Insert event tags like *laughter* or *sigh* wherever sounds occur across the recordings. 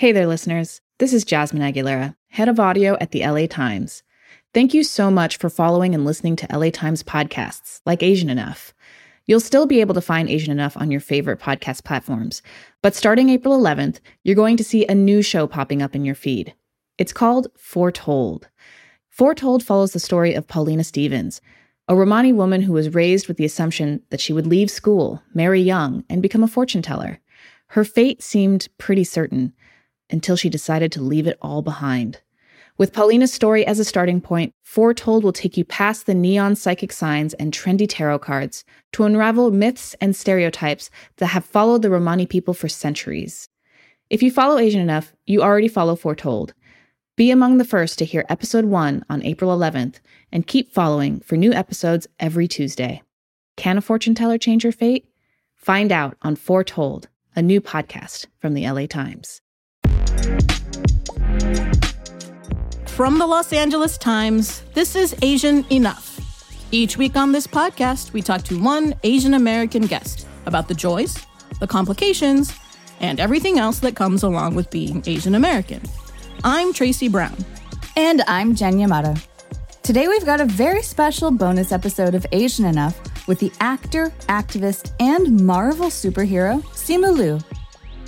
Hey there, listeners. This is Jasmine Aguilera, head of audio at the LA Times. Thank you so much for following and listening to LA Times podcasts like Asian Enough. You'll still be able to find Asian Enough on your favorite podcast platforms, but starting April 11th, you're going to see a new show popping up in your feed. It's called Foretold. Foretold follows the story of Paulina Stevens, a Romani woman who was raised with the assumption that she would leave school, marry young, and become a fortune teller. Her fate seemed pretty certain until she decided to leave it all behind. With Paulina's story as a starting point, Foretold will take you past the neon psychic signs and trendy tarot cards to unravel myths and stereotypes that have followed the Romani people for centuries. If you follow Asian enough, you already follow Foretold. Be among the first to hear episode 1 on April 11th and keep following for new episodes every Tuesday. Can a fortune teller change your fate? Find out on Foretold, a new podcast from the LA Times. From the Los Angeles Times, this is Asian Enough. Each week on this podcast, we talk to one Asian American guest about the joys, the complications, and everything else that comes along with being Asian American. I'm Tracy Brown. And I'm Jen Yamato. Today we've got a very special bonus episode of Asian Enough with the actor, activist, and Marvel superhero, Simu Liu.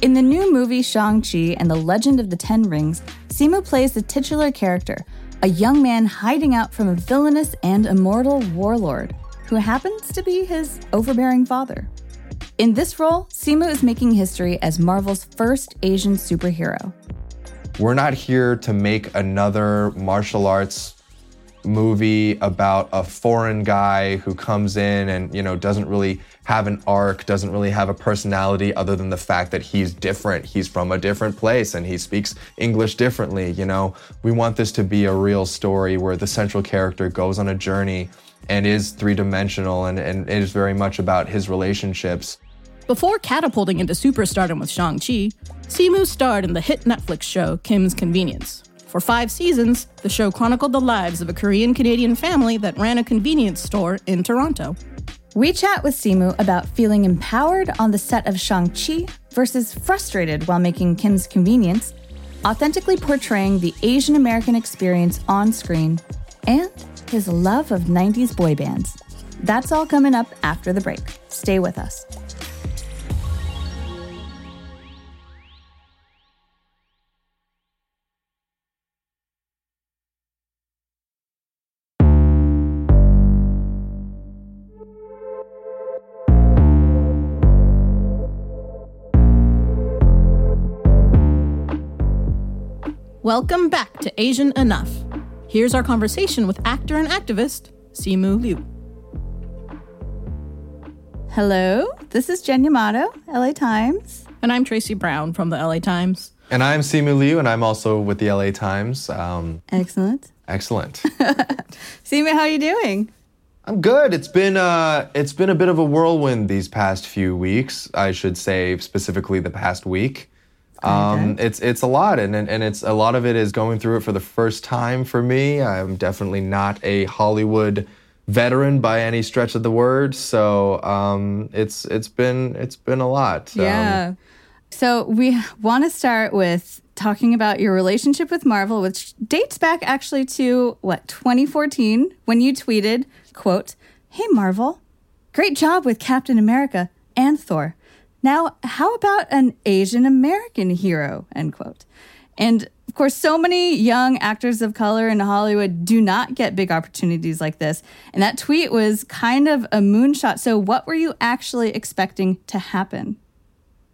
In the new movie Shang-Chi and the Legend of the Ten Rings, Simu plays the titular character, a young man hiding out from a villainous and immortal warlord who happens to be his overbearing father. In this role, Simu is making history as Marvel's first Asian superhero. We're not here to make another martial arts movie about a foreign guy who comes in and you know doesn't really have an arc doesn't really have a personality other than the fact that he's different. He's from a different place and he speaks english differently you know? We want this to be a real story where the central character goes on a journey and is three-dimensional and, and is very much about his relationships. Before catapulting into superstardom with shang-chi simu starred in the hit netflix show kim's convenience for five seasons, the show chronicled the lives of a Korean Canadian family that ran a convenience store in Toronto. We chat with Simu about feeling empowered on the set of Shang-Chi versus frustrated while making Kim's Convenience, authentically portraying the Asian American experience on screen, and his love of 90s boy bands. That's all coming up after the break. Stay with us. Welcome back to Asian Enough. Here's our conversation with actor and activist Simu Liu. Hello, this is Jen Yamato, LA Times. And I'm Tracy Brown from the LA Times. And I'm Simu Liu, and I'm also with the LA Times. Um, excellent. Excellent. *laughs* Simu, how are you doing? I'm good. It's been uh, it's been a bit of a whirlwind these past few weeks. I should say specifically the past week. Um, it's it's a lot, and and it's a lot of it is going through it for the first time for me. I'm definitely not a Hollywood veteran by any stretch of the word, so um, it's it's been it's been a lot. Yeah. Um, so we *laughs* want to start with talking about your relationship with Marvel, which dates back actually to what 2014 when you tweeted, "quote Hey Marvel, great job with Captain America and Thor." Now, how about an Asian American hero? End quote. And of course, so many young actors of color in Hollywood do not get big opportunities like this. And that tweet was kind of a moonshot. So, what were you actually expecting to happen?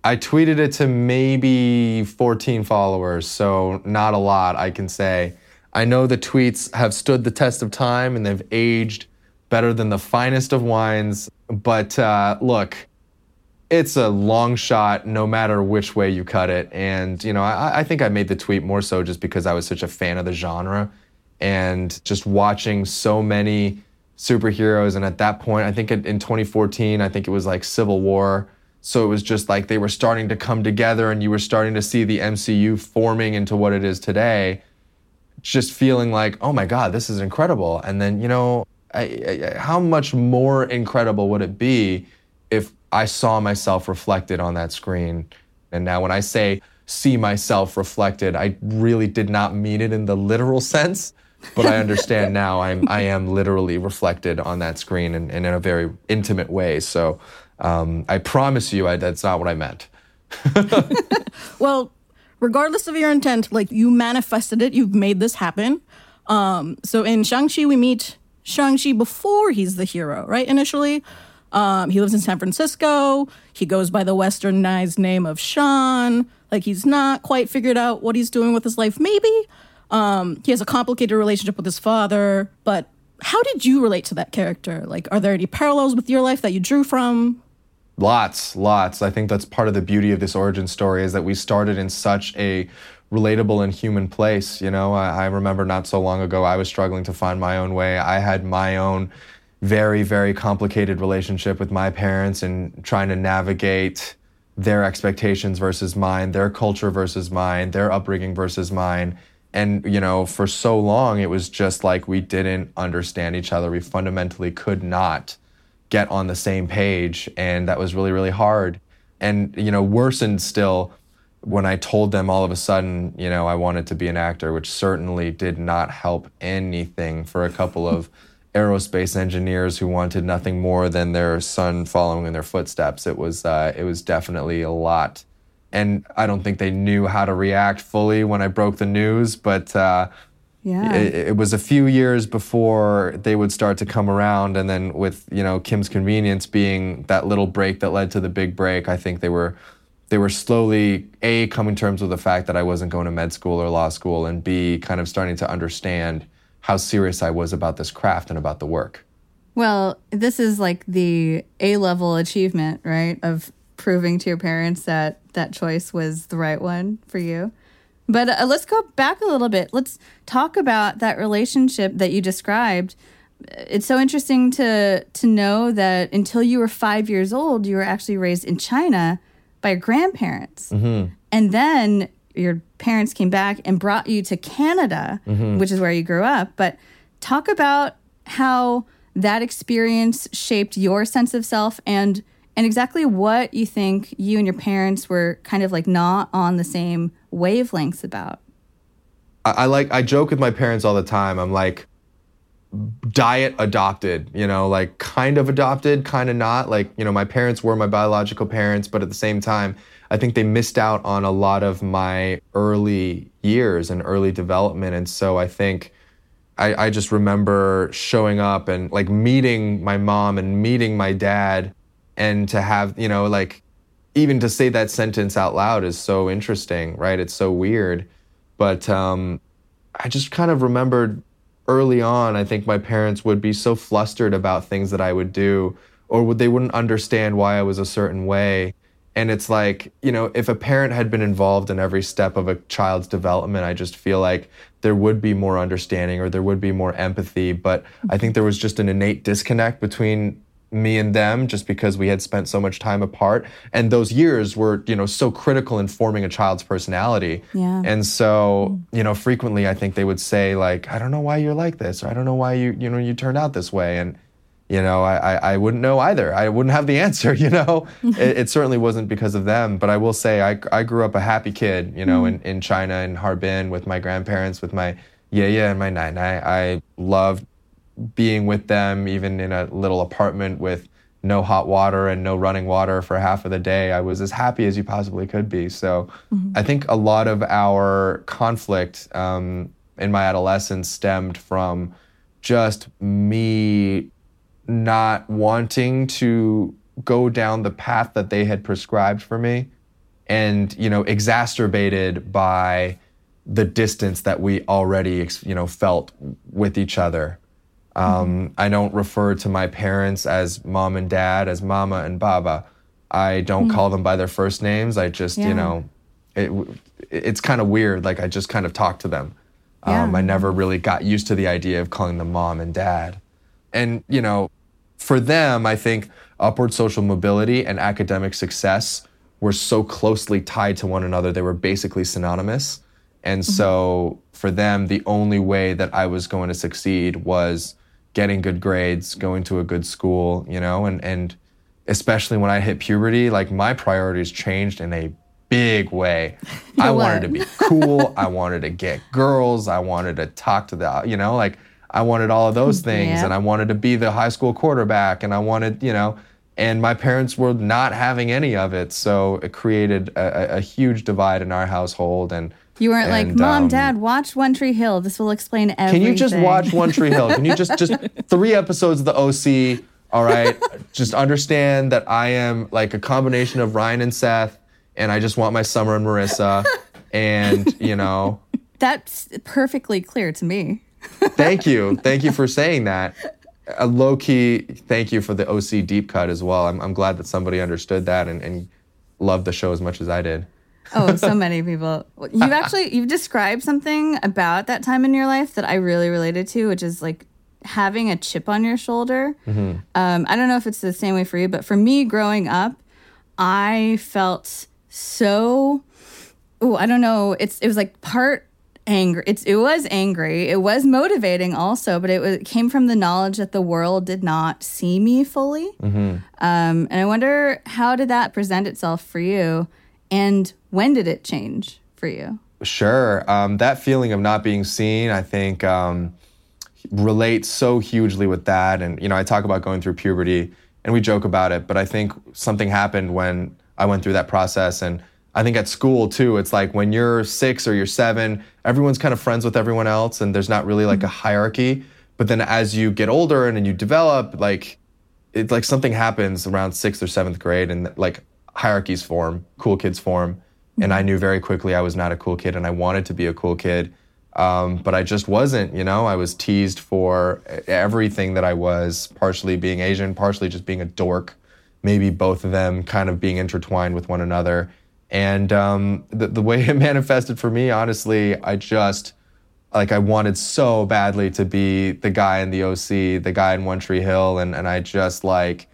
I tweeted it to maybe 14 followers, so not a lot, I can say. I know the tweets have stood the test of time and they've aged better than the finest of wines. But uh, look, it's a long shot no matter which way you cut it. And, you know, I, I, think I made the tweet more so just because I was such a fan of the genre and just watching so many superheroes. And at that point, I think in 2014, I think it was like Civil War. So it was just like they were starting to come together and you were starting to see the MCU forming into what it is today. Just feeling like, oh my God, this is incredible. And then, you know, I, I, how much more incredible would it be I saw myself reflected on that screen. And now when I say see myself reflected. I really did not mean it in the literal sense, but I understand now I'm I am literally reflected on that screen and, and in a very intimate way. So um, I promise you, I, that's not what I meant. *laughs* well, regardless of your intent, like you manifested it, you've made this happen. Um, so in Shang-Chi, we meet Shang-Chi before he's the hero, right? Initially. Um, he lives in San Francisco. He goes by the westernized name of Sean. Like he's not quite figured out what he's doing with his life, maybe. Um, he has a complicated relationship with his father, but how did you relate to that character? Like, are there any parallels with your life that you drew from? Lots, lots. I think that's part of the beauty of this origin story is that we started in such a relatable and human place. You know, I, I, remember not so long ago I was struggling to find my own way. I had my own very, very complicated relationship with my parents and trying to navigate their expectations versus mine, their culture versus mine, their upbringing versus mine. And, you know, for so long, it was just like we didn't understand each other. We fundamentally could not get on the same page. And that was really, really hard. And, you know, worsened still when I told them all of a sudden, you know, I wanted to be an actor, which certainly did not help anything for a couple of aerospace engineers who wanted nothing more than their son following in their footsteps. It was, uh, it was definitely a lot. And I don't think they knew how to react fully when I broke the news, but uh, yeah. It, it, was a few years before they would start to come around, and then with you know Kim's Convenience being that little break that led to the big break, I think they were they were slowly a coming terms with the fact that I wasn't going to med school or law school, and b kind of starting to understand how serious I was about this craft and about the work. Well, this is like the A level achievement, right? Of proving to your parents that that choice was the right one for you. But uh, let's go back a little bit. Let's talk about that relationship that you described. It's so interesting to to know that until you were five years old, you were actually raised in China by your grandparents, mm-hmm. and then your parents came back and brought you to Canada, mm-hmm. which is where you grew up. But talk about how that experience shaped your sense of self and and exactly what you think you and your parents were kind of like not on the same wavelengths about. I, I like I joke with my parents all the time. I'm like diet adopted, you know, like kind of adopted, kind of not. Like, you know, my parents were my biological parents, but at the same time, I think they missed out on a lot of my early years and early development. And so I think I, I just remember showing up and like meeting my mom and meeting my dad. And to have you know like even to say that sentence out loud is so interesting right? It's so weird. But um, i just kind of remembered early on i think my parents would be so flustered about things that i would do or would they wouldn't understand why i was a certain way and it's like you know if a parent had been involved in every step of a child's development i just feel like there would be more understanding or there would be more empathy. But i think there was just an innate disconnect between me and them just because we had spent so much time apart. And those years were you know so critical in forming a child's personality. Yeah. and so you know frequently i think they would say like i don't know why you're like this or i don't know why you you know you turned out this way. And you know i i, I wouldn't know either i wouldn't have the answer *laughs* you know *laughs* it, it, certainly wasn't because of them but i will say i, I grew up a happy kid you know mm. in, in china in harbin with my grandparents with my yeah and my nai i loved being with them, even in a little apartment with no hot water and no running water for half of the day, I was as happy as you possibly could be. So mm-hmm. I think a lot of our conflict um, in my adolescence stemmed from just me not wanting to go down the path that they had prescribed for me and you know exacerbated by the distance that we already you know felt with each other um, I don't refer to my parents as mom and dad, as mama and baba. I don't mm. call them by their first names. I just, yeah. you know, it, it's kind of weird. Like I just kind of talk to them. Yeah. Um, I never really got used to the idea of calling them mom and dad. And, you know, for them, I think upward social mobility and academic success were so closely tied to one another. They were basically synonymous. And mm-hmm. so for them, the only way that I was going to succeed was getting good grades, going to a good school, you know, and and especially when I hit puberty, like my priorities changed in a big way. *laughs* I wanted to be cool. *laughs* I wanted to get girls. I wanted to talk to the, you know, like I wanted all of those *laughs* things. Yeah. And I wanted to be the high school quarterback. And I wanted, you know, and my parents were not having any of it. So it created a, a- huge divide in our household. And You weren't like, Mom, um, Dad, watch One Tree Hill. This will explain everything. Can you just watch One Tree Hill? Can you just just *laughs* three episodes of the OC? All right, just understand that I am like a combination of Ryan and Seth, and I just want my Summer and Marissa, and you know, *laughs* That's perfectly clear to me. Thank you, thank you for saying that. A low key, thank you for the OC deep cut as well. I'm, I'm glad that somebody understood that and, and loved the show as much as I did. Oh, so many people. You've actually you've described something about that time in your life that I really related to, which is like having a chip on your shoulder. Um, I don't know if it's the same way for you, but for me, growing up, I felt so. Oh, I don't know. It's it was like part angry. It's it was angry. It was motivating also, but it, was, it came from the knowledge that the world did not see me fully. Um, and I wonder how did that present itself for you, and when did it change for you? Sure. Um, that feeling of not being seen, I think, um, relates so hugely with that. And, you know, I talk about going through puberty and we joke about it, but I think something happened when I went through that process. And I think at school too, it's like when you're six or you're seven, everyone's kind of friends with everyone else and there's not really like a hierarchy. But then as you get older and, and you develop, like, it's like something happens around sixth or seventh grade and like hierarchies form, cool kids form. And I knew very quickly I was not a cool kid and I wanted to be a cool kid. Um, but I just wasn't, you know, I was teased for everything that I was, partially being Asian, partially just being a dork, maybe both of them kind of being intertwined with one another. And um, the, the way *laughs* it manifested for me, honestly, I just, like I wanted so badly to be the guy in the OC, the guy in One Tree Hill, and and I just like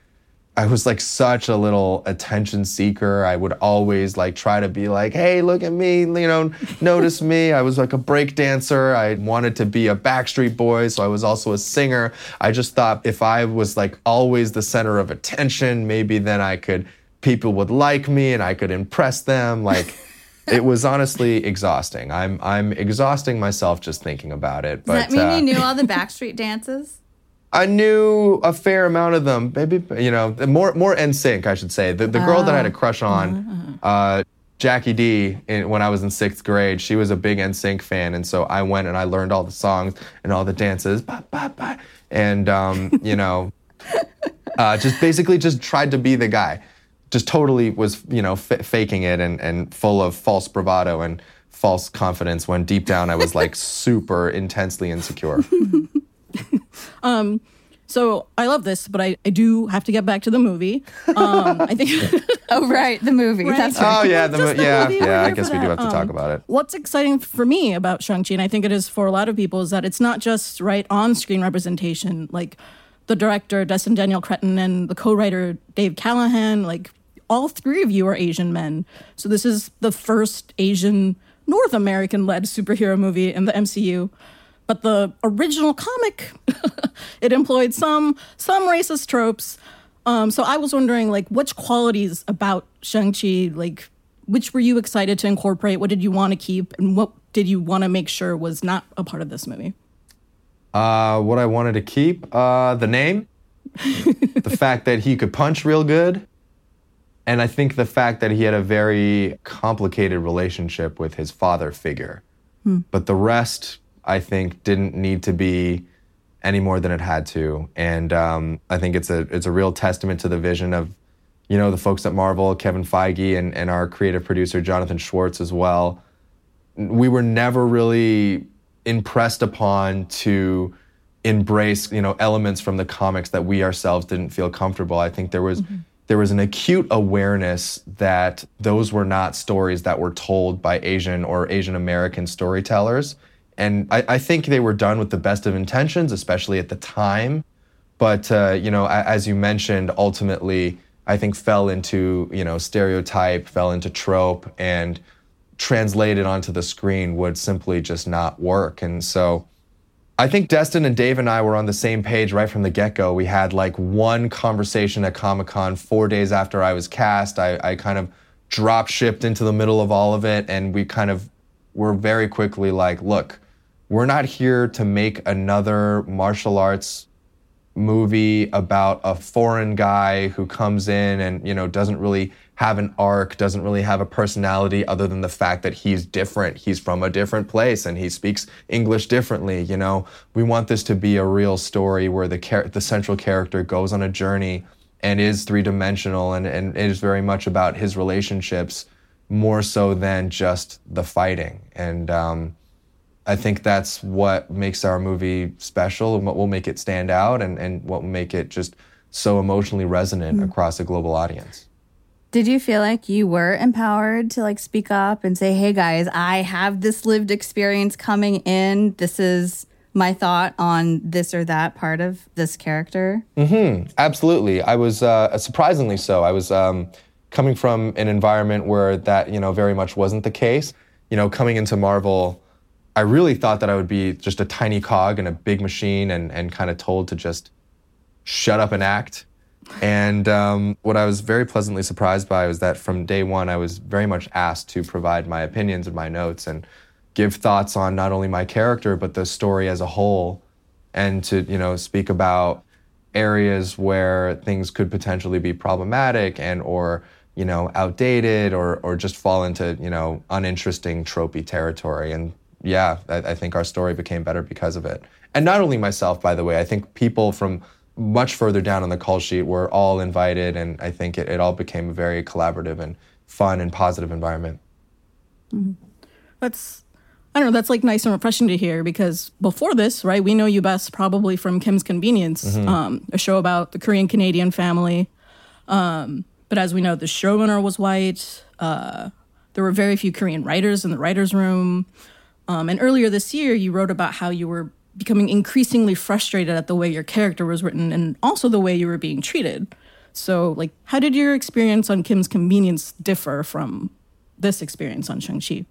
I was like such a little attention seeker. I would always like try to be like, "Hey, look at me, you know, notice me." I was like a break dancer. I wanted to be a Backstreet Boy, so I was also a singer. I just thought if I was like always the center of attention, maybe then I could people would like me and I could impress them like *laughs* it was honestly exhausting. I'm I'm exhausting myself just thinking about it. Does But that mean uh, you knew all the *laughs* Backstreet dances? I knew a fair amount of them. Maybe you know more more NSYNC, I should say. The the girl that I had a crush on, uh, Jackie D, in, when I was in sixth grade, she was a big NSYNC fan, and so I went and I learned all the songs and all the dances, ba, ba, ba, and um, you know, *laughs* uh, just basically just tried to be the guy. Just totally was you know f- faking it and and full of false bravado and false confidence when deep down I was like *laughs* super intensely insecure. *laughs* Um, so I love this, but I, I do have to get back to the movie. Um, I think *laughs* Oh, right, the movie. Right. That's right. Oh yeah, the, mo- the yeah, movie, we're yeah. I guess we do have to talk Um, about it. What's exciting for me about Shang-Chi, and I think it is for a lot of people, is that it's not just right on-screen representation. Like the director, Destin Daniel Cretton, and the co-writer, Dave Callaham, like all three of you are Asian men. So this is the first Asian North American-led superhero movie in the MCU. But the original comic, *laughs* it employed some some racist tropes. Um, so I was wondering, like, which qualities about Shang-Chi, like, which were you excited to incorporate? What did you want to keep? And what did you want to make sure was not a part of this movie? Uh, what I wanted to keep, uh, the name, the *laughs* fact that he could punch real good, and I think the fact that he had a very complicated relationship with his father figure. But the rest, I think, didn't need to be any more than it had to. And um, I think it's a it's a real testament to the vision of, you know, the folks at Marvel, Kevin Feige, and, and our creative producer Jonathan Schwartz as well. we were never really impressed upon to embrace you know elements from the comics that we ourselves didn't feel comfortable. I think there was there was an acute awareness that those were not stories that were told by asian or asian american storytellers. And I, I think they were done with the best of intentions especially at the time. But uh, you know a- as you mentioned ultimately i think fell into you know stereotype fell into trope and translated onto the screen would simply just not work and so I think Destin and Dave and I were on the same page right from the get go. We had like one conversation at Comic Con four days after I was cast. I, I kind of drop shipped into the middle of all of it. And we kind of were very quickly like, look, we're not here to make another martial arts movie about a foreign guy who comes in and, you know, doesn't really have an arc, doesn't really have a personality other than the fact that he's different. He's from a different place and he speaks English differently. You know, we want this to be a real story where the char- the central character goes on a journey and is three dimensional and, and is very much about his relationships more so than just the fighting. And um, I think that's what makes our movie special and what will make it stand out and, and what will make it just so emotionally resonant mm-hmm. across a global audience. Did you feel like you were empowered to like speak up and say, "Hey guys, I have this lived experience coming in. This is my thought on this or that part of this character?" Mm-hmm. Absolutely. I was uh, surprisingly so. I was um, coming from an environment where that you know very much wasn't the case. You know, coming into Marvel, I really thought that I would be just a tiny cog in a big machine and and kind of told to just shut up and act and um, what I was very pleasantly surprised by was that from day one, I was very much asked to provide my opinions and my notes and give thoughts on not only my character but the story as a whole, and to you know speak about areas where things could potentially be problematic and or you know outdated or or just fall into you know uninteresting tropey territory. And yeah, I, I think our story became better because of it. And not only myself, by the way, I think people from much further down on the call sheet were all invited, and I think it, it all became a very collaborative and fun and positive environment. Mm-hmm. That's, I don't know, that's like nice and refreshing to hear because before this, right, we know you best probably from Kim's Convenience, mm-hmm. um, a show about the Korean Canadian family. Um, but as we know, the showrunner was white. Uh, there were very few Korean writers in the writer's room. Um, and earlier this year, you wrote about how you were becoming increasingly frustrated at the way your character was written and also the way you were being treated. So, like, how did your experience on Kim's Convenience differ from this experience on Shang-Chi?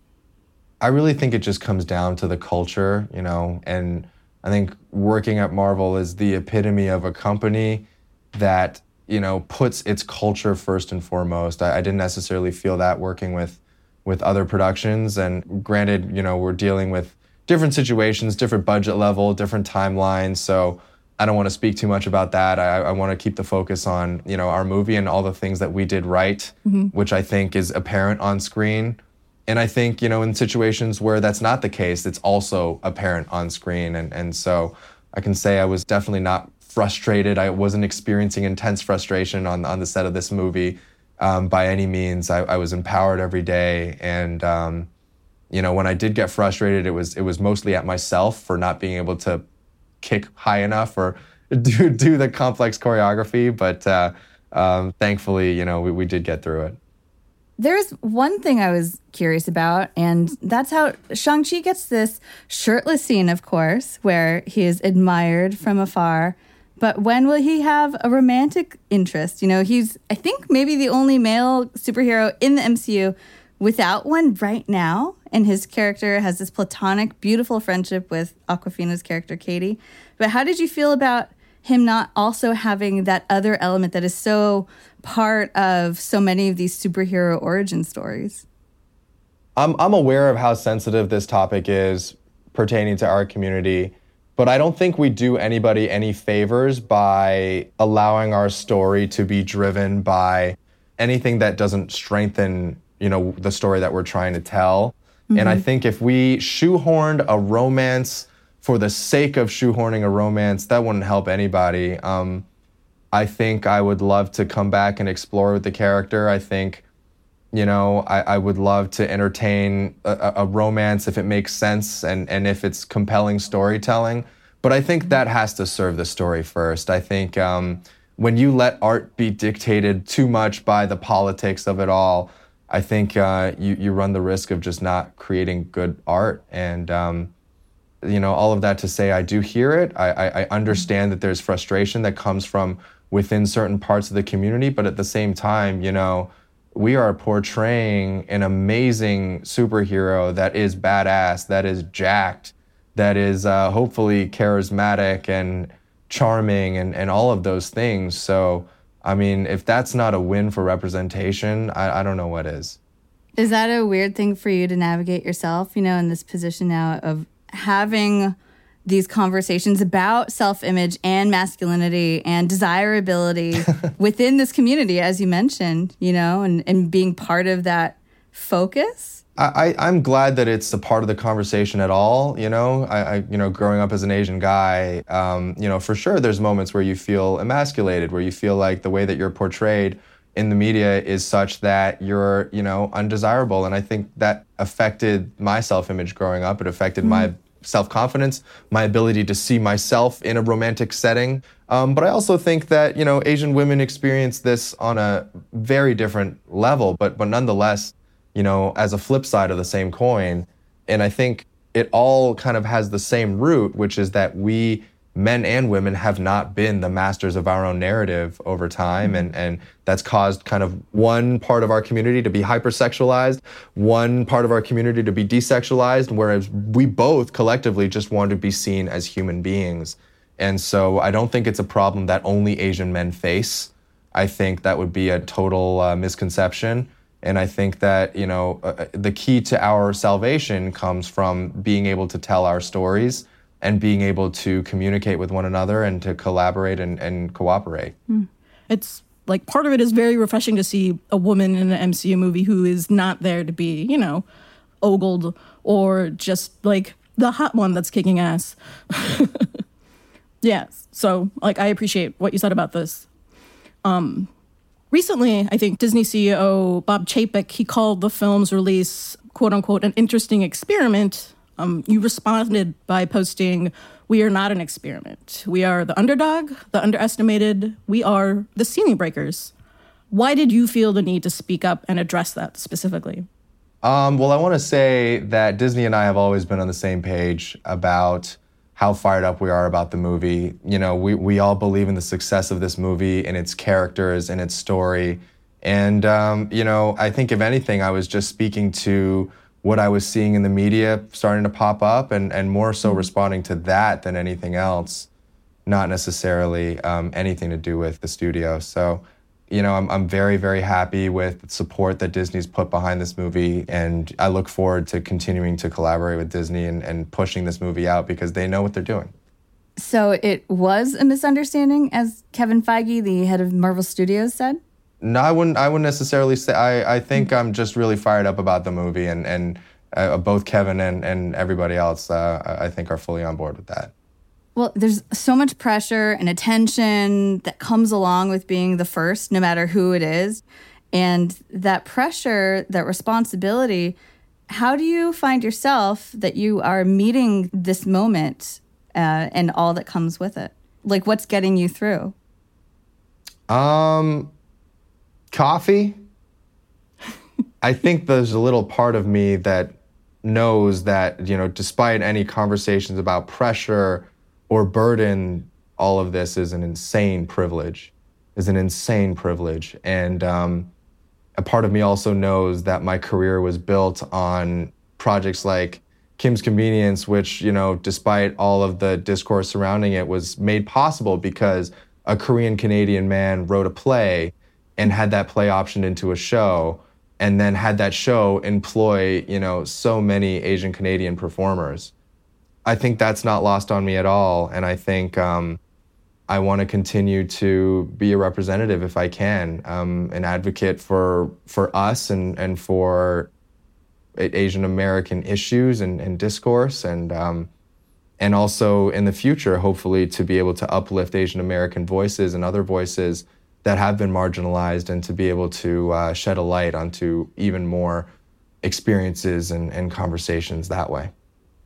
I really think it just comes down to the culture, you know, and I think working at Marvel is the epitome of a company that, you know, puts its culture first and foremost. I, I didn't necessarily feel that working with with other productions and granted, you know, we're dealing with different situations, different budget level, different timelines. So I don't want to speak too much about that. I, I want to keep the focus on you know our movie and all the things that we did right, mm-hmm. which I think is apparent on screen. And I think you know in situations where that's not the case, it's also apparent on screen. And and so I can say I was definitely not frustrated. I wasn't experiencing intense frustration on on the set of this movie um, by any means. I, I, was empowered every day and. Um, you know, when I did get frustrated, it was it was mostly at myself for not being able to kick high enough or *laughs* do do the complex choreography. But uh, um, thankfully, you know, we, we did get through it. There's one thing I was curious about, and that's how Shang-Chi gets this shirtless scene, of course, where he is admired from afar. But when will he have a romantic interest? You know, he's, I think, maybe the only male superhero in the MCU without one right now. And his character has this platonic, beautiful friendship with Awkwafina's character, Katie. But how did you feel about him not also having that other element that is so part of so many of these superhero origin stories? I'm, I'm aware of how sensitive this topic is pertaining to our community, but I don't think we do anybody any favors by allowing our story to be driven by anything that doesn't strengthen you know the story that we're trying to tell. Mm-hmm. And I mm-hmm. think if we shoehorned a romance for the sake of shoehorning a romance, that wouldn't help anybody. Um, I think I would love to come back and explore with the character. I think, you know, I, I would love to entertain a, a, romance if it makes sense and, and if it's compelling storytelling. But I think that has to serve the story first. I think um, when you let art be dictated too much by the politics of it all, I think uh, you you run the risk of just not creating good art. And um, you know, all of that to say, I do hear it. I, I, I understand that there's frustration that comes from within certain parts of the community, but at the same time, you know, we are portraying an amazing superhero that is badass, that is jacked, that is uh, hopefully charismatic and charming, and and all of those things. So I mean, if that's not a win for representation, I, I don't know what is. Is that a weird thing for you to navigate yourself, you know, in this position now of having these conversations about self image and masculinity and desirability *laughs* within this community, as you mentioned, you know, and, and being part of that focus? I, I'm glad that it's a part of the conversation at all. You know, I, I you know, growing up as an Asian guy, um, you know, for sure, there's moments where you feel emasculated, where you feel like the way that you're portrayed in the media is such that you're, you know, undesirable. And I think that affected my self-image growing up. It affected mm-hmm. my self-confidence, my ability to see myself in a romantic setting. Um, but I also think that you know Asian women experience this on a very different level, but but nonetheless you know, as a flip side of the same coin. And I think it all kind of has the same root, which is that we, men and women, have not been the masters of our own narrative over time. Mm-hmm. And, and that's caused kind of one part of our community to be hypersexualized, one part of our community to be desexualized, whereas we both collectively just want to be seen as human beings. And so I don't think it's a problem that only Asian men face. I think that would be a total uh, misconception. And I think that, you know, uh, uh, the key to our salvation comes from being able to tell our stories and being able to communicate with one another and to collaborate and, and cooperate. Mm. It's like part of it is very refreshing to see a woman in an MCU movie who is not there to be, you know, ogled or just like the hot one that's kicking ass. *laughs* yeah. So like I appreciate what you said about this. Um Recently, I think Disney CEO Bob Chapek, he called the film's release, quote unquote, an interesting experiment. Um, you responded by posting, We are not an experiment. We are the underdog, the underestimated. We are the ceiling breakers. Why did you feel the need to speak up and address that specifically? Um, well, I want to say that Disney and I have always been on the same page about how fired up we are about the movie. You know, we, we all believe in the success of this movie and its characters and its story. And, um, you know, I think if anything, I was just speaking to what I was seeing in the media starting to pop up and, and more so mm-hmm. responding to that than anything else, not necessarily um, anything to do with the studio. So, you know, I'm, I'm very, very happy with the support that Disney's put behind this movie. And I look forward to continuing to collaborate with Disney and, and pushing this movie out because they know what they're doing. So it was a misunderstanding, as Kevin Feige, the head of Marvel Studios, said? No, I wouldn't. I wouldn't necessarily say. I, I think I'm just really fired up about the movie, and and uh, both Kevin and, and everybody else, uh, I think, are fully on board with that. Well, there's so much pressure and attention that comes along with being the first, no matter who it is. And that pressure, that responsibility, how do you find yourself that you are meeting this moment uh, and all that comes with it? Like, what's getting you through? Um, coffee. I think there's a little part of me that knows that, you know, despite any conversations about pressure or burden all of this is an insane privilege, is an insane privilege. And um, a part of me also knows that my career was built on projects like Kim's Convenience, which, you know, despite all of the discourse surrounding it, was made possible because a Korean Canadian man wrote a play and had that play optioned into a show and then had that show employ, you know, so many Asian Canadian performers. I think that's not lost on me at all. And I think um, I want to continue to be a representative if I can, um, an advocate for for us and and for Asian American issues and, and discourse, and um, and also in the future, hopefully, to be able to uplift Asian American voices and other voices that have been marginalized, and to be able to uh, shed a light onto even more experiences and, and conversations that way.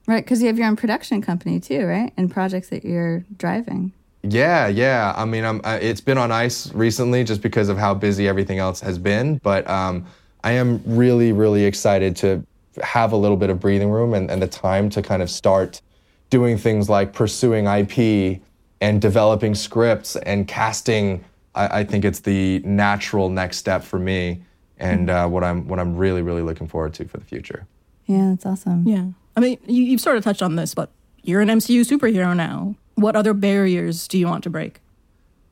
Right, because you have your own production company too, right? And projects that you're driving. Yeah, yeah. I mean, I'm, uh, it's been on ice recently just because of how busy everything else has been. But um, I am really, really excited to have a little bit of breathing room and, and the time to kind of start doing things like pursuing IP and developing scripts and casting. I, I think it's the natural next step for me and uh, what I'm what I'm really, really looking forward to for the future. Yeah, that's awesome. Yeah. I mean, you, you've sort of touched on this, but you're an MCU superhero now. What other barriers do you want to break?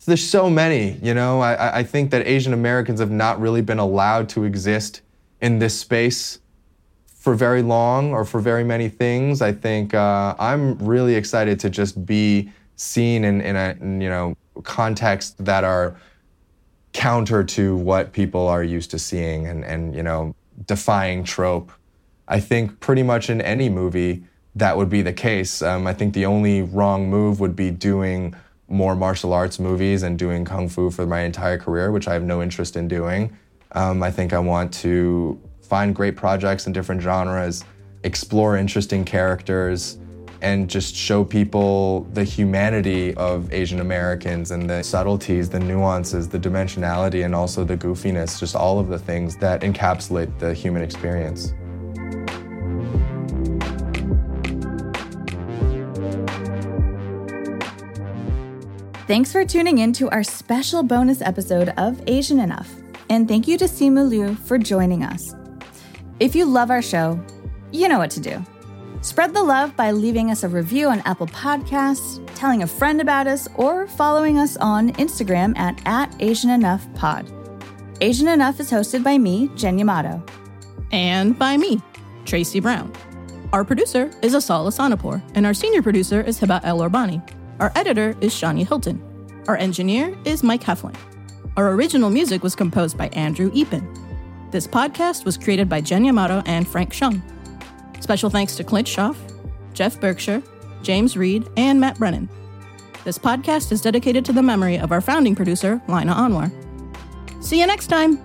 there's so many, you know. I, I think that Asian Americans have not really been allowed to exist in this space for very long or for very many things. I think uh, I'm really excited to just be seen in, in a in, you know context that are counter to what people are used to seeing and, and you know defying trope. I think pretty much in any movie that would be the case. Um, I think the only wrong move would be doing more martial arts movies and doing kung fu for my entire career, which I have no interest in doing. Um, I think I want to find great projects in different genres, explore interesting characters, and just show people the humanity of Asian Americans and the subtleties, the nuances, the dimensionality, and also the goofiness, just all of the things that encapsulate the human experience. Thanks for tuning in to our special bonus episode of Asian Enough. And thank you to Simu Liu for joining us. If you love our show, you know what to do. Spread the love by leaving us a review on Apple Podcasts, telling a friend about us, or following us on Instagram at, at Asian Enough Pod. Asian Enough is hosted by me, Jen Yamato. And by me, Tracy Brown. Our producer is Asal Ehsanipour, and our senior producer is Heba Elorbany. Our editor is Shani Hilton. Our engineer is Mike Heflin. Our original music was composed by Andrew Eapen. This podcast was created by Jen Yamato and Frank Shyong. Special thanks to Clint Schaff, Jeff Berkshire, James Reed, and Matt Brennan. This podcast is dedicated to the memory of our founding producer, Lina Anwar. See you next time!